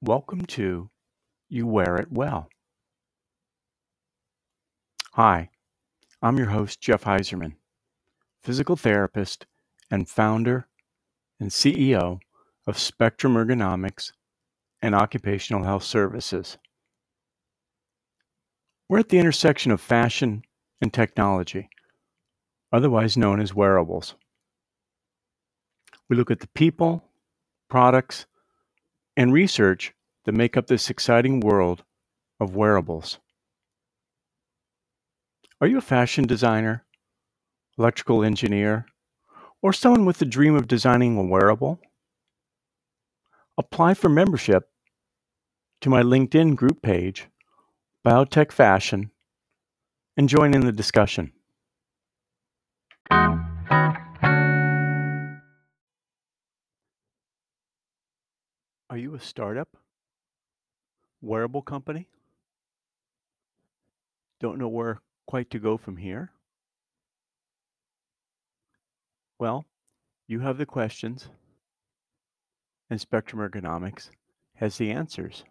Welcome to You Wear It Well. Hi, I'm your host, Jeff Heiserman, physical therapist and founder and CEO of Spectrum Ergonomics and Occupational Health Services. We're at the intersection of fashion and technology, otherwise known as wearables. We look at the people, products, and research that make up this exciting world of wearables. Are you a fashion designer, electrical engineer, or someone with the dream of designing a wearable? Apply for membership to my LinkedIn group page, Biotech Fashion, and join in the discussion. Are you a startup? Wearable company? Don't know where quite to go from here? Well, you have the questions, and Spectrum Ergonomics has the answers.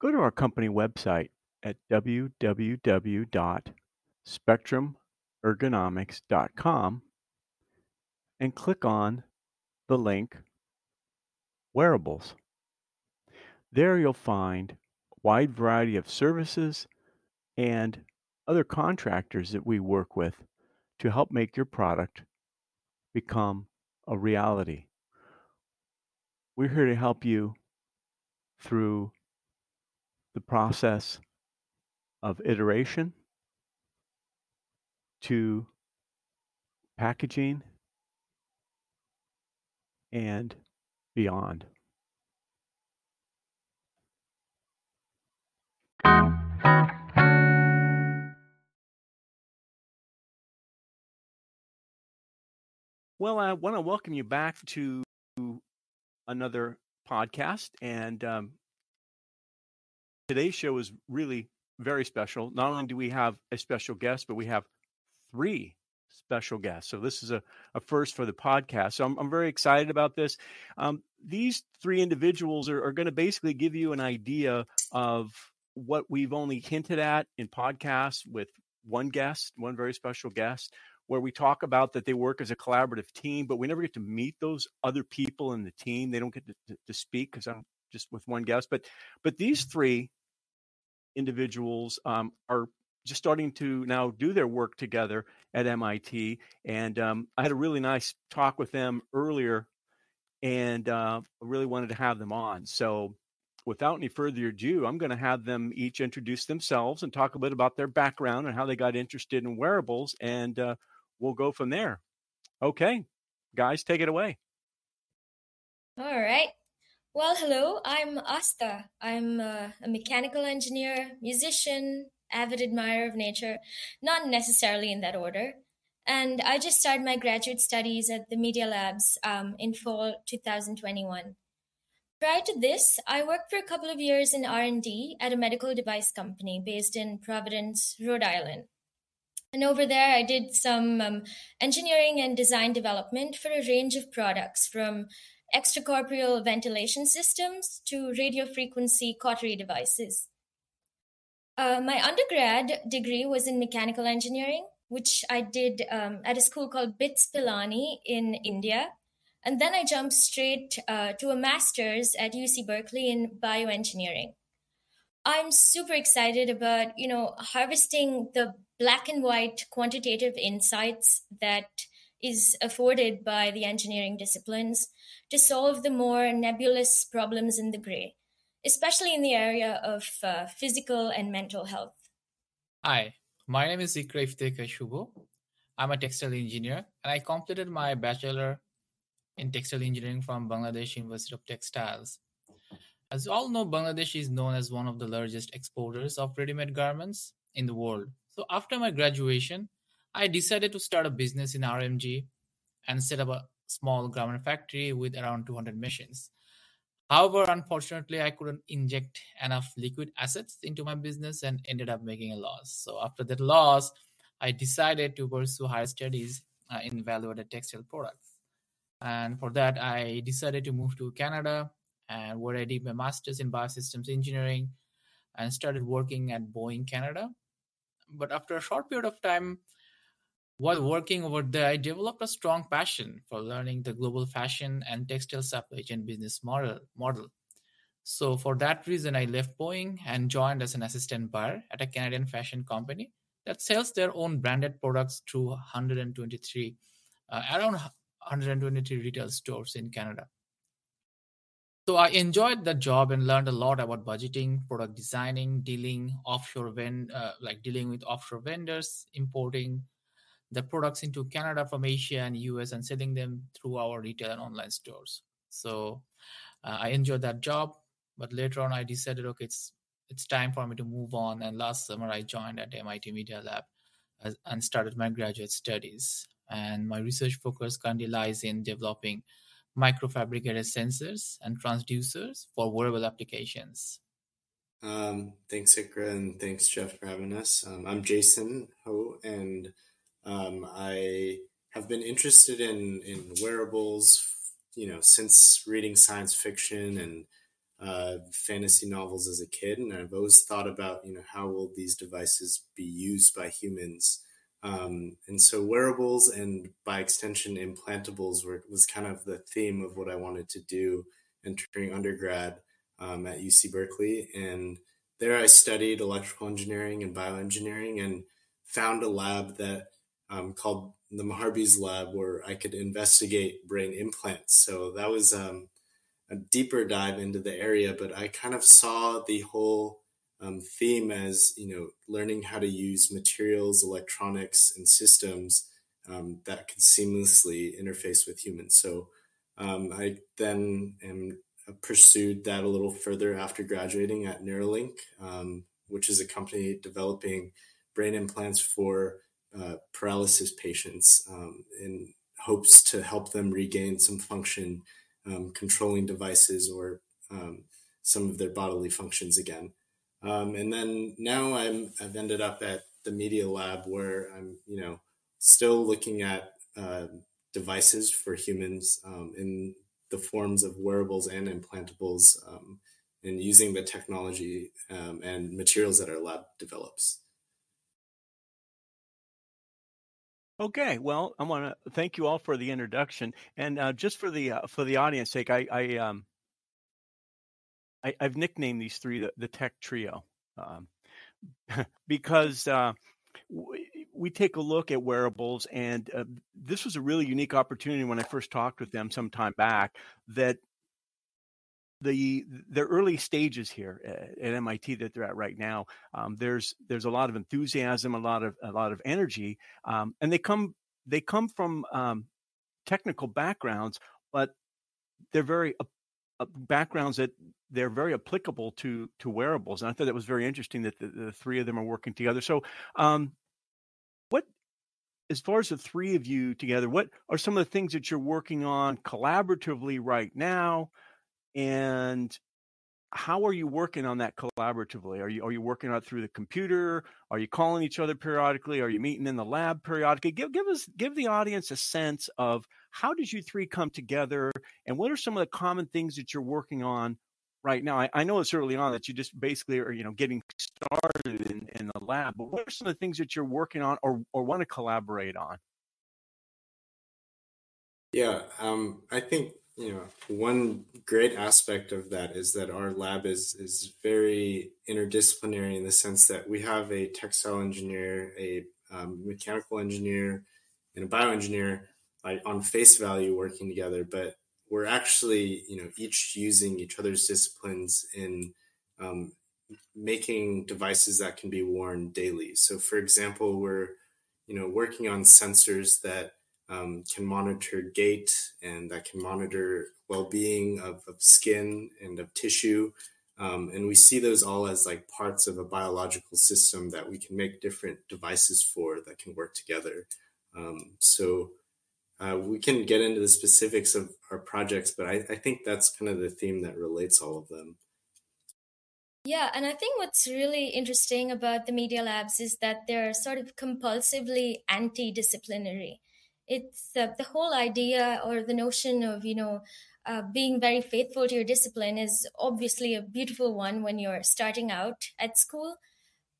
Go to our company website at www.spectrumergonomics.com and click on the link Wearables. There you'll find a wide variety of services and other contractors that we work with to help make your product become a reality. We're here to help you through the process of iteration to packaging and beyond. Well, I want to welcome you back to another podcast. And um, today's show is really very special. Not only do we have a special guest, but we have three special guest. So this is a, a first for the podcast. So I'm, I'm very excited about this. Um, these three individuals are, are going to basically give you an idea of what we've only hinted at in podcasts with one guest, one very special guest, where we talk about that they work as a collaborative team, but we never get to meet those other people in the team. They don't get to, to, speak because I'm just with one guest. But but these three individuals um, are just starting to now do their work together at MIT. And um, I had a really nice talk with them earlier, and uh, really wanted to have them on. So without any further ado, I'm going to have them each introduce themselves and talk a bit about their background and how they got interested in wearables. And uh, we'll go from there. Okay, guys, take it away. All right. Well, hello, I'm Asta. I'm uh, a mechanical engineer, musician, avid admirer of nature, not necessarily in that order. And I just started my graduate studies at the Media Labs um, in fall 2021. Prior to this, I worked for a couple of years in R&D at a medical device company based in Providence, Rhode Island. And over there, I did some um, engineering and design development for a range of products from extracorporeal ventilation systems to radio frequency cautery devices. Uh, my undergrad degree was in mechanical engineering, which I did um, at a school called BITS Pilani in India. And then I jumped straight uh, to a master's at UC Berkeley in bioengineering. I'm super excited about, you know, harvesting the black and white quantitative insights that is afforded by the engineering disciplines to solve the more nebulous problems in the gray, especially in the area of uh, physical and mental health. Hi, my name is Ikra Ifteka Shubo. I'm a textile engineer and I completed my bachelor in textile engineering from Bangladesh University of Textiles. As you all know, Bangladesh is known as one of the largest exporters of ready-made garments in the world. So after my graduation, I decided to start a business in RMG and set up a small garment factory with around 200 machines. However, unfortunately, I couldn't inject enough liquid assets into my business and ended up making a loss. So after that loss, I decided to pursue higher studies uh, in value-added textile products. And for that, I decided to move to Canada and where I did my master's in biosystems engineering and started working at Boeing Canada. But after a short period of time, while working over there, I developed a strong passion for learning the global fashion and textile supply chain business model. model. So for that reason, I left Boeing and joined as an assistant buyer at a Canadian fashion company that sells their own branded products through 123 uh, around 123 retail stores in Canada. So I enjoyed the job and learned a lot about budgeting, product designing, dealing offshore vend uh, like dealing with offshore vendors, importing the products into Canada from Asia and US and selling them through our retail and online stores. So uh, I enjoyed that job, but later on I decided okay it's it's time for me to move on and last summer I joined at MIT Media Lab as, and started my graduate studies and my research focus currently lies in developing microfabricated sensors and transducers for wearable applications. Um, thanks, Ikra, and thanks, Jeff, for having us. Um, I'm Jason Ho, and um, I have been interested in in wearables, you know, since reading science fiction and uh, fantasy novels as a kid, and I've always thought about, you know, how will these devices be used by humans um, and so wearables and by extension implantables were, was kind of the theme of what I wanted to do entering undergrad um, at UC Berkeley. And there I studied electrical engineering and bioengineering and found a lab that um, called the Maharbiz lab where I could investigate brain implants. So that was um, a deeper dive into the area, but I kind of saw the whole um, theme as you know learning how to use materials electronics and systems um, that could seamlessly interface with humans so um, i then am uh, pursued that a little further after graduating at neuralink um, which is a company developing brain implants for uh, paralysis patients um, in hopes to help them regain some function um, controlling devices or some of their bodily functions again um, and then now I'm I've ended up at the Media Lab where I'm you know still looking at uh, devices for humans um, in the forms of wearables and implantables um, and using the technology um, and materials that our lab develops. Okay, well, I want to thank you all for the introduction, and uh, just for the uh, for the audience sake, I, I um, I, have nicknamed these three the, the tech trio um, because uh, we, we, take a look at wearables, and uh, this was a really unique opportunity when I first talked with them some time back. That the the early stages here at, MIT that they're at right now, um, there's there's a lot of enthusiasm, a lot of a lot of energy, um, and they come they come from um, technical backgrounds, but they're very uh, backgrounds that they're very applicable to to wearables. And I thought that was very interesting that the, the three of them are working together. So, um, what, as far as the three of you together, what are some of the things that you're working on collaboratively right now? And how are you working on that collaboratively? Are you are you working on it through the computer? Are you calling each other periodically? Are you meeting in the lab periodically? Give give us give the audience a sense of how did you three come together, and what are some of the common things that you're working on right now? I, I know it's early on that you just basically are you know getting started in, in the lab, but what are some of the things that you're working on or or want to collaborate on? Yeah, um, I think you know one great aspect of that is that our lab is is very interdisciplinary in the sense that we have a textile engineer a um, mechanical engineer and a bioengineer like on face value working together but we're actually you know each using each other's disciplines in um, making devices that can be worn daily. So for example we're you know working on sensors that um, can monitor gait and that can monitor well-being of, of skin and of tissue. Um, and we see those all as like parts of a biological system that we can make different devices for that can work together. Um, so uh, we can get into the specifics of our projects but I, I think that's kind of the theme that relates all of them. Yeah, and I think what's really interesting about the media labs is that they're sort of compulsively anti disciplinary it's uh, the whole idea or the notion of you know uh, being very faithful to your discipline is obviously a beautiful one when you're starting out at school.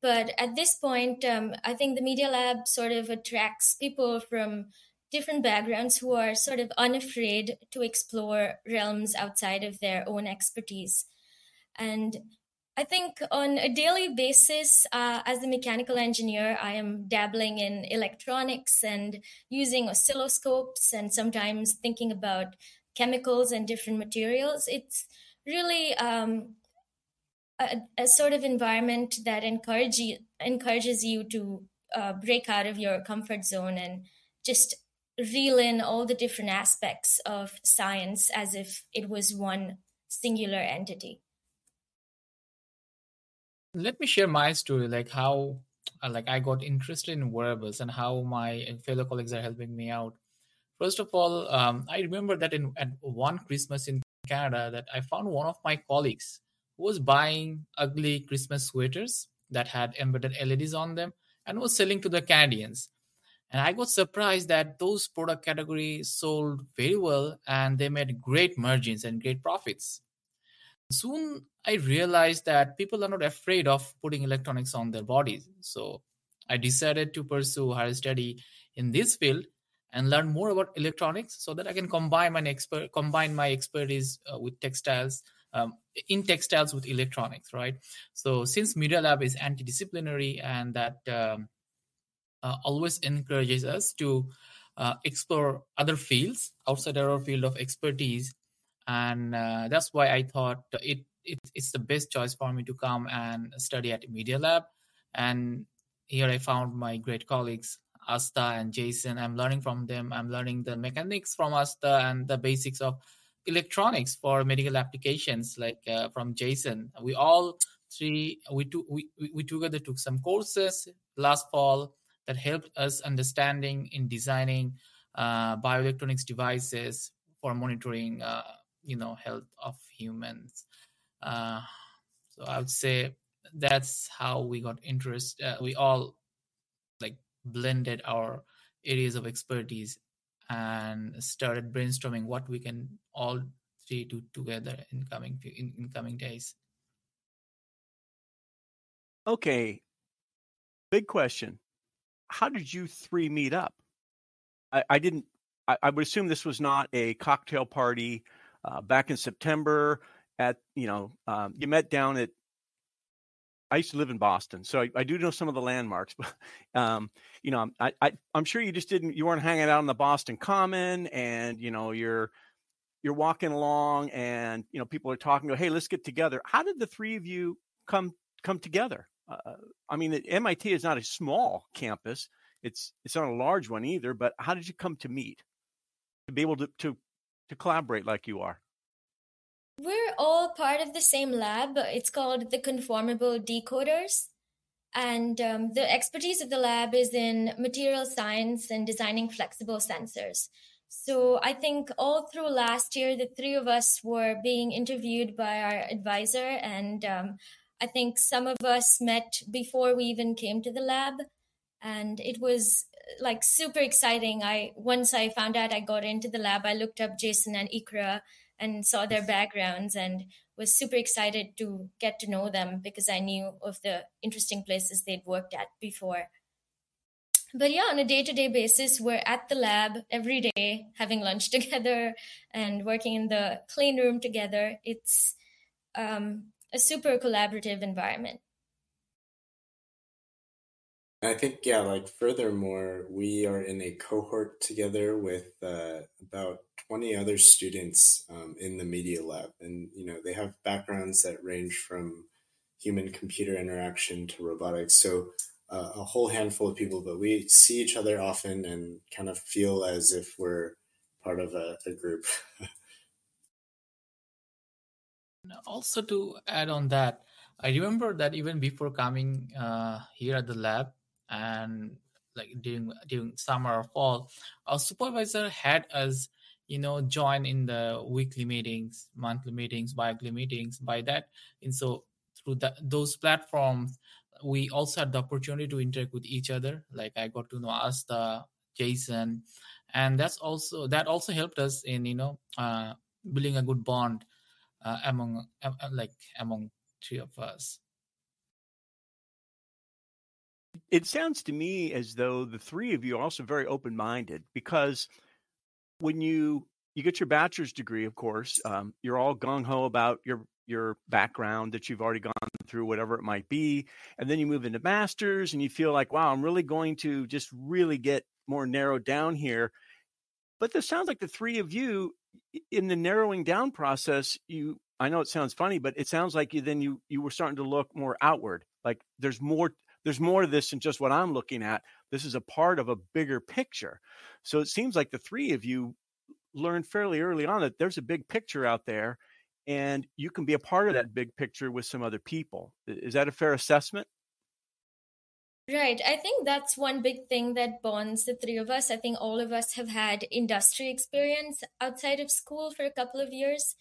But at this point um, i think the media lab sort of attracts people from different backgrounds who are sort of unafraid to explore realms outside of their own expertise. And I think on a daily basis, uh, as a mechanical engineer, I am dabbling in electronics and using oscilloscopes and sometimes thinking about chemicals and different materials. It's really um, a, a, sort of environment that encourage you, encourages you to uh, break out of your comfort zone and just reel in all the different aspects of science as if it was one singular entity let me share my story like how uh, like i got interested in wearables and how my fellow colleagues are helping me out. First of all um, i remember that in at one christmas in canada that i found one of my colleagues who was buying ugly christmas sweaters that had embedded leds on them and was selling to the canadians. And i got surprised that those product categories sold very well and they made great margins and great profits. Soon I realized that people are not afraid of putting electronics on their bodies. So I decided to pursue higher study in this field and learn more about electronics so that I can combine my expert combine my expertise uh, with textiles um, in textiles with electronics, right? So since Media Lab is anti-disciplinary and that um, uh, always encourages us to uh, explore other fields outside our field of expertise, and uh, that's why I thought it it, it's the best choice for me to come and study at Media Lab. And here I found my great colleagues, Asta and Jason. I'm learning from them. I'm learning the mechanics from Asta and the basics of electronics for medical applications, like uh, from Jason. We all three we, took we, we together took some courses last fall that helped us understanding in designing uh, bioelectronics devices for monitoring uh, you know health of humans uh, so I would say that's how we got interest. Uh, we all like blended our areas of expertise and started brainstorming what we can all three do together in coming in, in coming days. Okay, big question. How did you three meet up? I, I didn't. I, I, would assume this was not a cocktail party uh, back in September at you know um, you met down at I used to live in Boston, so I, I do know some of the landmarks. But um, you know, I, I I'm sure you just didn't you weren't hanging out on the Boston Common, and you know you're you're walking along, and you know people are talking. Go, hey, let's get together. How did the three of you come come together? Uh, I mean, MIT is not a small campus. It's it's not a large one either. But how did you come to meet to be able to to to collaborate like you are? We're all part of the same lab. It's called the Conformable Decoders. And um, the expertise of the lab is in material science and designing flexible sensors. So I think all through last year, the three of us were being interviewed by our advisor. And um, I think some of us met before we even came to the lab. And it was like super exciting. I once I found out I got into the lab, I looked up Jason and Ikra and saw their backgrounds and was super excited to get to know them because I knew of the interesting places they'd worked at before. But yeah, on a day to day basis, we're at the lab every day, having lunch together and working in the clean room together. It's um, a super collaborative environment. I think, yeah, like furthermore, we are in a cohort together with uh, about 20 other students um, in the media lab. And, you know, they have backgrounds that range from human computer interaction to robotics. So uh, a whole handful of people, but we see each other often and kind of feel as if we're part of a, a group. also, to add on that, I remember that even before coming uh, here at the lab, and like during during summer or fall our supervisor had us you know join in the weekly meetings monthly meetings bi-weekly meetings by that. And so through those platforms we also had the opportunity to interact with each other. Like i got to know asta jason and that's also that also helped us in you know uh, building a good bond uh, among uh, like among three of us. It sounds to me as though the three of you are also very open-minded because when you you get your bachelor's degree of course um, you're all gung-ho about your your background that you've already gone through whatever it might be and then you move into masters and you feel like wow i'm really going to just really get more narrowed down here. But this sounds like the three of you in the narrowing down process you i know it sounds funny but it sounds like you then you you were starting to look more outward like there's more there's more to this than just what i'm looking at this is a part of a bigger picture so it seems like the three of you learned fairly early on that there's a big picture out there and you can be a part of that big picture with some other people is that a fair assessment Right. I think that's one big thing that bonds the three of us. I think all of us have had industry experience outside of school for a couple of years.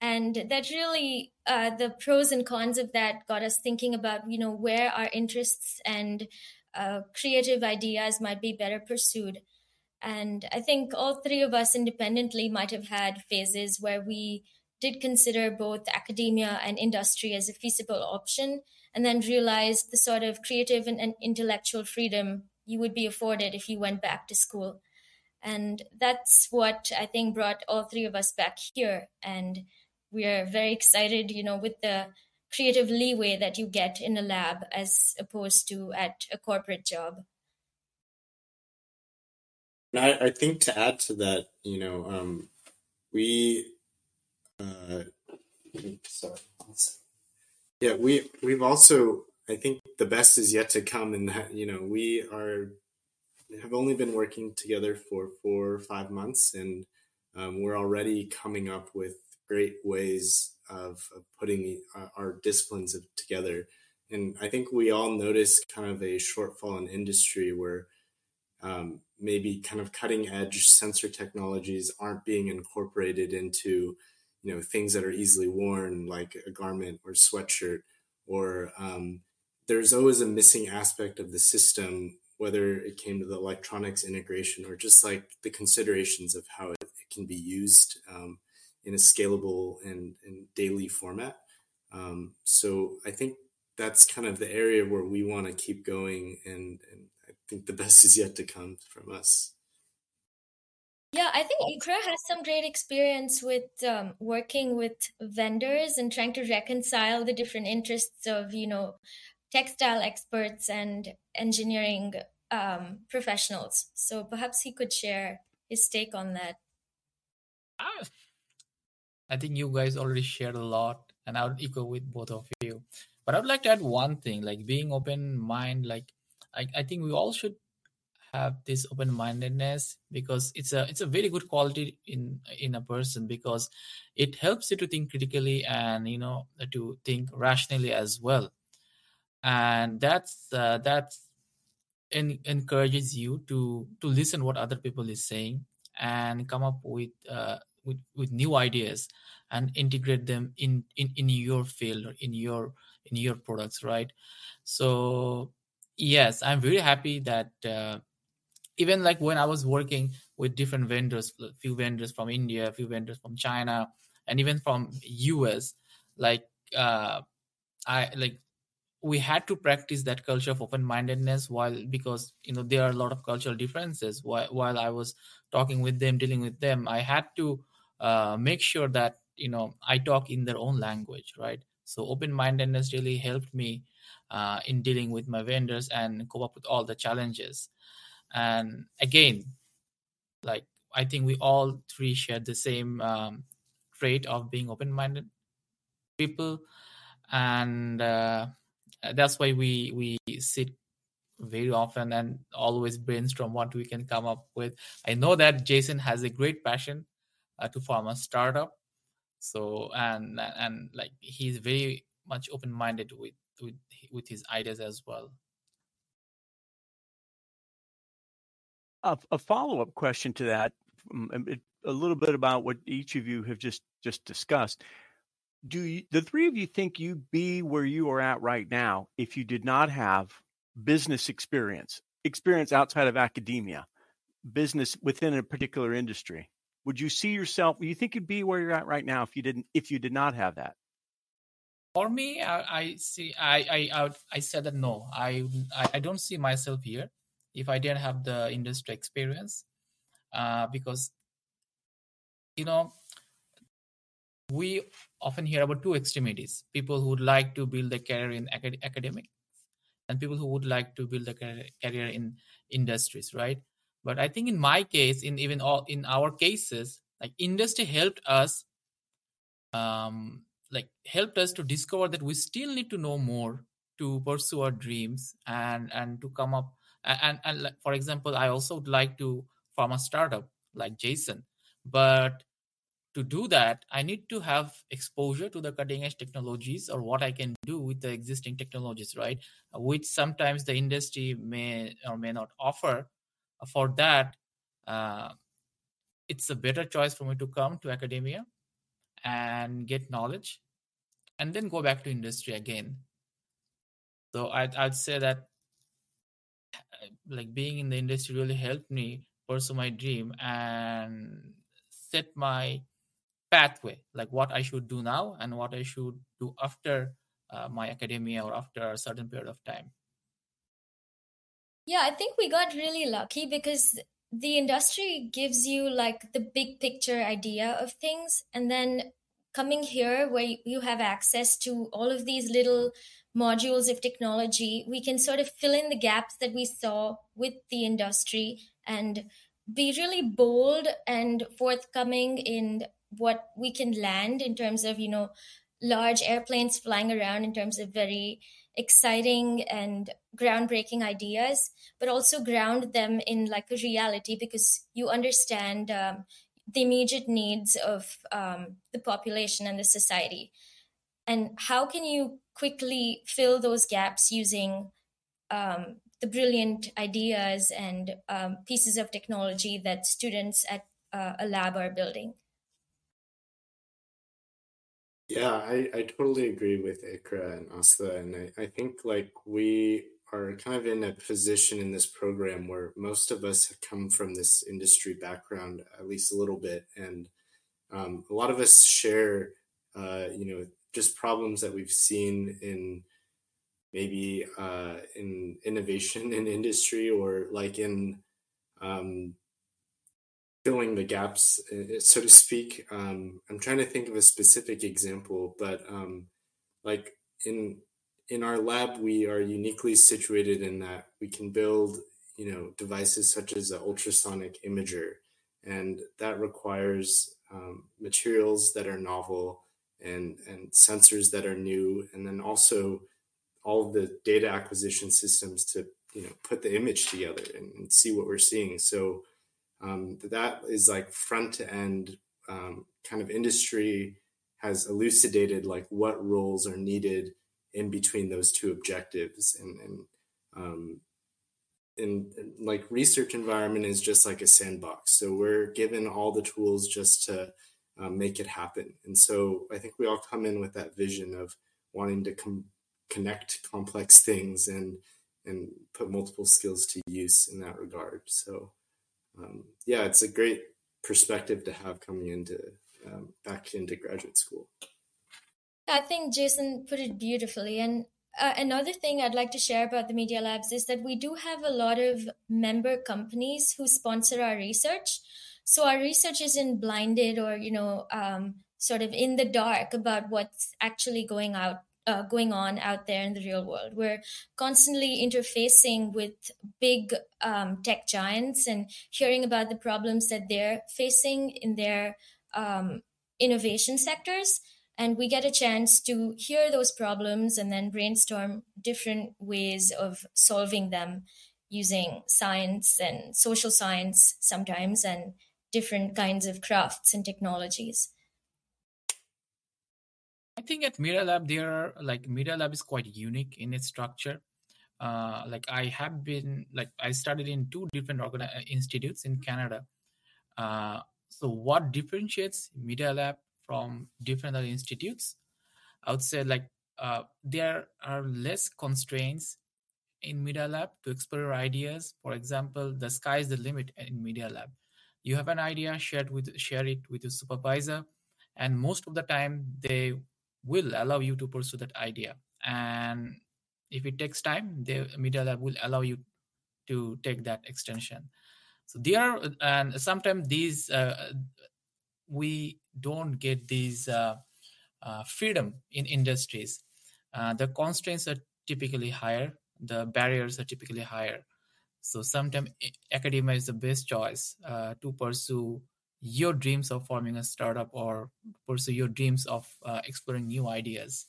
And that really, uh, the pros and cons of that got us thinking about, you know, where our interests and uh, creative ideas might be better pursued. And I think all three of us independently might have had phases where we did consider both academia and industry as a feasible option and then realized the sort of creative and, and intellectual freedom you would be afforded if you went back to school. And that's what I think brought all three of us back here. And we are very excited, you know, with the creative leeway that you get in a lab as opposed to at a corporate job. I, I think to add to that, you know, um, we, uh, sorry, yeah, we we've also I think the best is yet to come in that you know we are have only been working together for four or five months and um, we're already coming up with great ways of, of putting our, disciplines together. And I think we all notice kind of a shortfall in industry where um, maybe kind of cutting edge sensor technologies aren't being incorporated into you know things that are easily worn like a garment or sweatshirt or um, there's always a missing aspect of the system whether it came to the electronics integration or just like the considerations of how it, it can be used um, in a scalable and, and daily format um, so i think that's kind of the area where we want to keep going and, and i think the best is yet to come from us yeah, I think Ikra has some great experience with um, working with vendors and trying to reconcile the different interests of, you know, textile experts and engineering um, professionals. So perhaps he could share his take on that. I think you guys already shared a lot, and I would echo with both of you. But I would like to add one thing, like being open mind. Like I, I think we all should have this open mindedness because it's a it's a very good quality in in a person because it helps you to think critically and you know to think rationally as well and that's uh, that's en- encourages you to to listen what other people is saying and come up with uh, with with new ideas and integrate them in in in your field or in your in your products right so yes i'm very happy that uh, even like when I was working with different vendors, a few vendors from India, a few vendors from China, and even from US, like uh, I like we had to practice that culture of open-mindedness while because you know there are a lot of cultural differences. While while I was talking with them, dealing with them, I had to uh, make sure that you know I talk in their own language, right? So open-mindedness really helped me uh, in dealing with my vendors and cope up with all the challenges. And again like i think we all three share the same um, trait of being open-minded people. And uh, that's why we we sit very often and always brainstorm what we can come up with. I know that jason has a great passion uh, to form a startup so and and like he's very much open-minded with with with his ideas as well A, a follow up question to that, um, a little bit about what each of you have just just discussed. Do you, the three of you think you'd be where you are at right now if you did not have business experience, experience outside of academia? business within a particular industry? Would you see yourself? You think you'd be where you're at right now if you didn't if you did not have that? For me, I, I see. I I I, I said that no. I I don't see myself here if I didn't have the industry experience, uh, because you know we often hear about two extremities: people who would like to build a career in acad- academic, and people who would like to build a career in industries, right? But I think in my case, in even all in our cases, like industry helped us, um, like helped us to discover that we still need to know more to pursue our dreams and and to come up and and, like, for example, I also would like to form a startup like Jason, but to do that, I need to have exposure to the cutting edge technologies or what I can do with the existing technologies, right? Which sometimes the industry may or may not offer for that, uh, it's a better choice for me to come to academia and get knowledge and then go back to industry again. So I'd, I'd say that uh, like being in the industry really helped me pursue my dream and set my pathway, like what I should do now and what I should do after uh, my academia or after a certain period of time. Yeah, I think we got really lucky because the industry gives you like the big picture idea of things. And then coming here where you have access to all of these little modules of technology, we can sort of fill in the gaps that we saw with the industry and be really bold and forthcoming in what we can land in terms of, you know, large airplanes flying around in terms of very exciting and groundbreaking ideas, but also ground them in like a reality because you understand um, the immediate needs of um, the population and the society. And how can you quickly fill those gaps using um, the brilliant ideas and um, pieces of technology that students at uh, a lab are building? Yeah, I, I totally agree with Ikra and Asta. And I, I think like we are kind of in a position in this program where most of us have come from this industry background, at least a little bit. And um, a lot of us share, uh, you know, just problems that we've seen in maybe uh, in innovation in industry or like in um, filling the gaps, uh, so to speak. Um, I'm trying to think of a specific example, but um, like in in our lab, we are uniquely situated in that we can build, you know, devices such as an ultrasonic imager, and that requires um, materials that are novel and and sensors that are new, and then also all the data acquisition systems to you know put the image together and, and see what we're seeing. So um, that is like front end um, kind of industry has elucidated like what roles are needed in between those two objectives. And and um, and like research environment is just like a sandbox. So we're given all the tools just to um, make it happen. And so i think we all come in with that vision of wanting to com- connect complex things and and put multiple skills to use in that regard. So um, yeah, it's a great perspective to have coming into um, back into graduate school. I think Jason put it beautifully. And uh, another thing I'd like to share about the Media Labs is that we do have a lot of member companies who sponsor our research. So our research isn't blinded or, you know, um, sort of in the dark about what's actually going out uh, going on out there in the real world. We're constantly interfacing with big um, tech giants and hearing about the problems that they're facing in their um, innovation sectors. And we get a chance to hear those problems and then brainstorm different ways of solving them using science and social science sometimes and different kinds of crafts and technologies. I think at Media Lab, there are like Media Lab is quite unique in its structure. Uh, like I have been like I studied in two different uh, institutes in Canada. Uh, so what differentiates Media Lab from different other institutes? I would say like uh, there are less constraints in Media Lab to explore ideas. For example, the sky is the limit in Media Lab. You have an idea, share it with share it with your supervisor, and most of the time they will allow you to pursue that idea. And if it takes time, the Media Lab will allow you to take that extension. So there are, and sometimes these uh, we don't get these uh, uh, freedom in industries. Uh, the constraints are typically higher the barriers are typically higher. So sometimes academia is the best choice uh, to pursue your dreams of forming a startup or pursue your dreams of uh, exploring new ideas.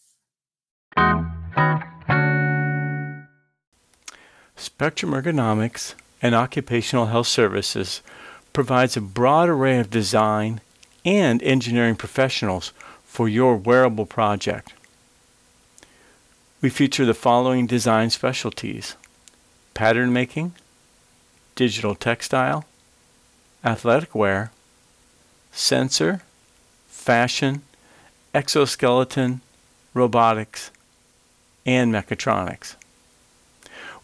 Spectrum Ergonomics and Occupational Health Services provides a broad array of design and engineering professionals for your wearable project. We feature the following design specialties pattern making, digital textile, athletic wear, sensor, fashion, exoskeleton, robotics, and mechatronics.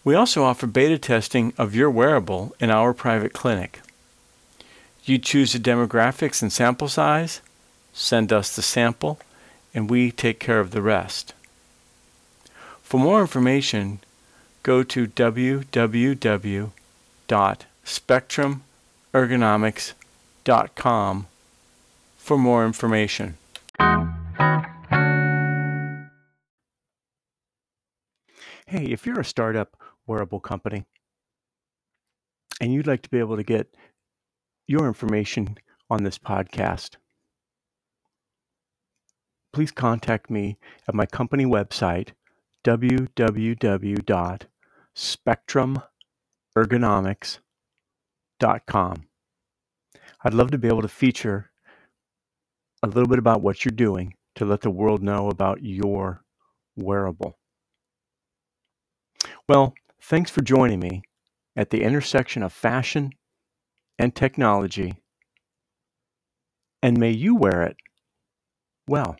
We also offer beta testing of your wearable in our private clinic. You choose the demographics and sample size, send us the sample, and we take care of the rest. For more information, go to www.spectrumergonomics.com for more information. Hey, if you're a startup wearable company and you'd like to be able to get your information on this podcast, please contact me at my company website www.spectrumergonomics.com. I'd love to be able to feature a little bit about what you're doing to let the world know about your wearable. Well, thanks for joining me at the intersection of fashion and technology, and may you wear it well.